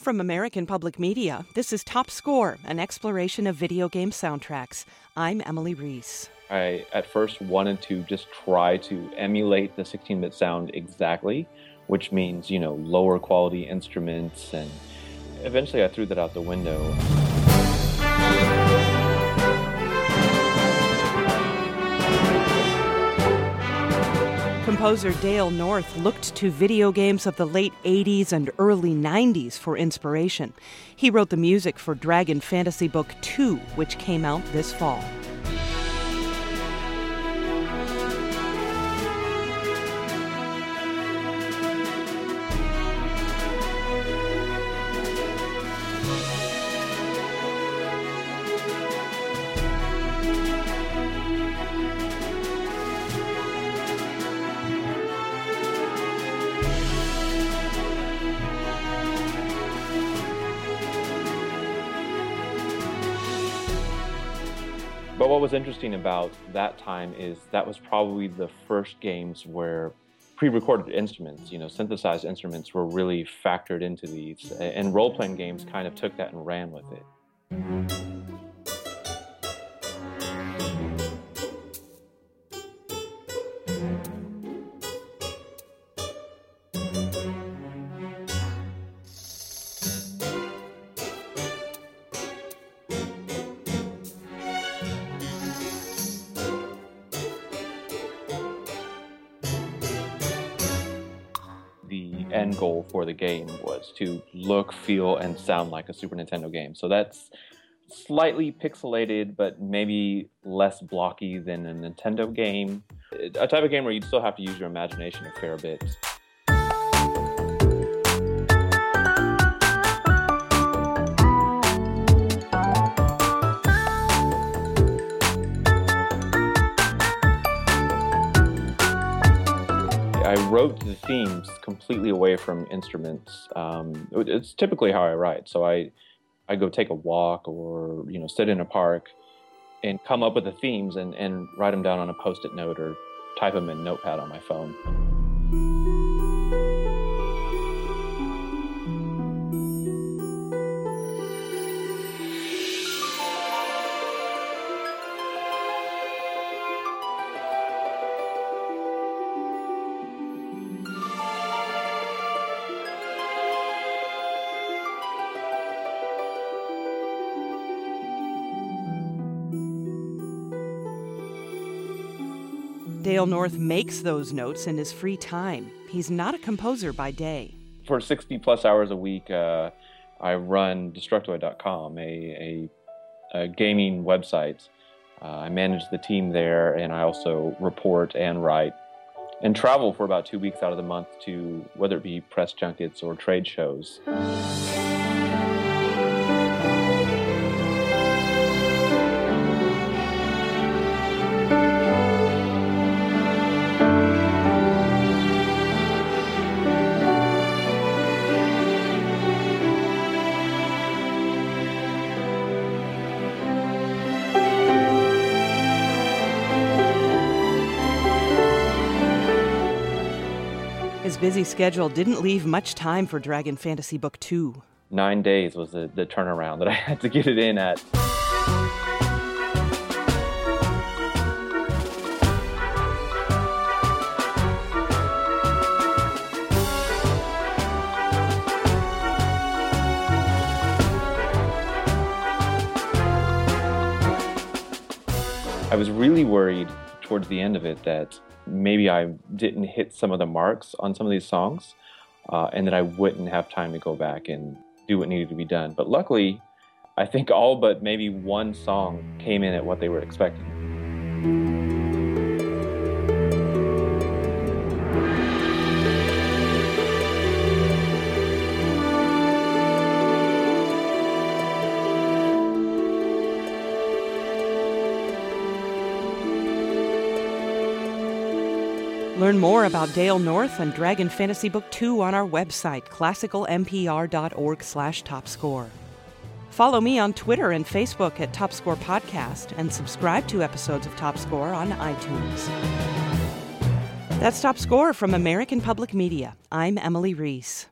From American Public Media, this is Top Score, an exploration of video game soundtracks. I'm Emily Reese. I at first wanted to just try to emulate the 16 bit sound exactly, which means, you know, lower quality instruments, and eventually I threw that out the window. Composer Dale North looked to video games of the late 80s and early 90s for inspiration. He wrote the music for Dragon Fantasy Book 2, which came out this fall. But what was interesting about that time is that was probably the first games where pre-recorded instruments, you know, synthesized instruments were really factored into these. And role-playing games kind of took that and ran with it. End mm. goal for the game was to look, feel, and sound like a Super Nintendo game. So that's slightly pixelated, but maybe less blocky than a Nintendo game. A type of game where you'd still have to use your imagination a fair bit. Wrote the themes completely away from instruments. Um, it's typically how I write. So I, I go take a walk or you know sit in a park, and come up with the themes and, and write them down on a post-it note or type them in Notepad on my phone. Dale North makes those notes in his free time. He's not a composer by day. For 60 plus hours a week, uh, I run Destructoid.com, a, a, a gaming website. Uh, I manage the team there, and I also report and write and travel for about two weeks out of the month to whether it be press junkets or trade shows. His busy schedule didn't leave much time for Dragon Fantasy Book 2. Nine days was the, the turnaround that I had to get it in at. I was really worried towards the end of it that maybe I didn't hit some of the marks on some of these songs uh, and that I wouldn't have time to go back and do what needed to be done. But luckily, I think all but maybe one song came in at what they were expecting. Learn more about Dale North and Dragon Fantasy Book 2 on our website, classicalmpr.org slash topscore. Follow me on Twitter and Facebook at Topscore Podcast and subscribe to episodes of Top Score on iTunes. That's Top Score from American Public Media. I'm Emily Reese.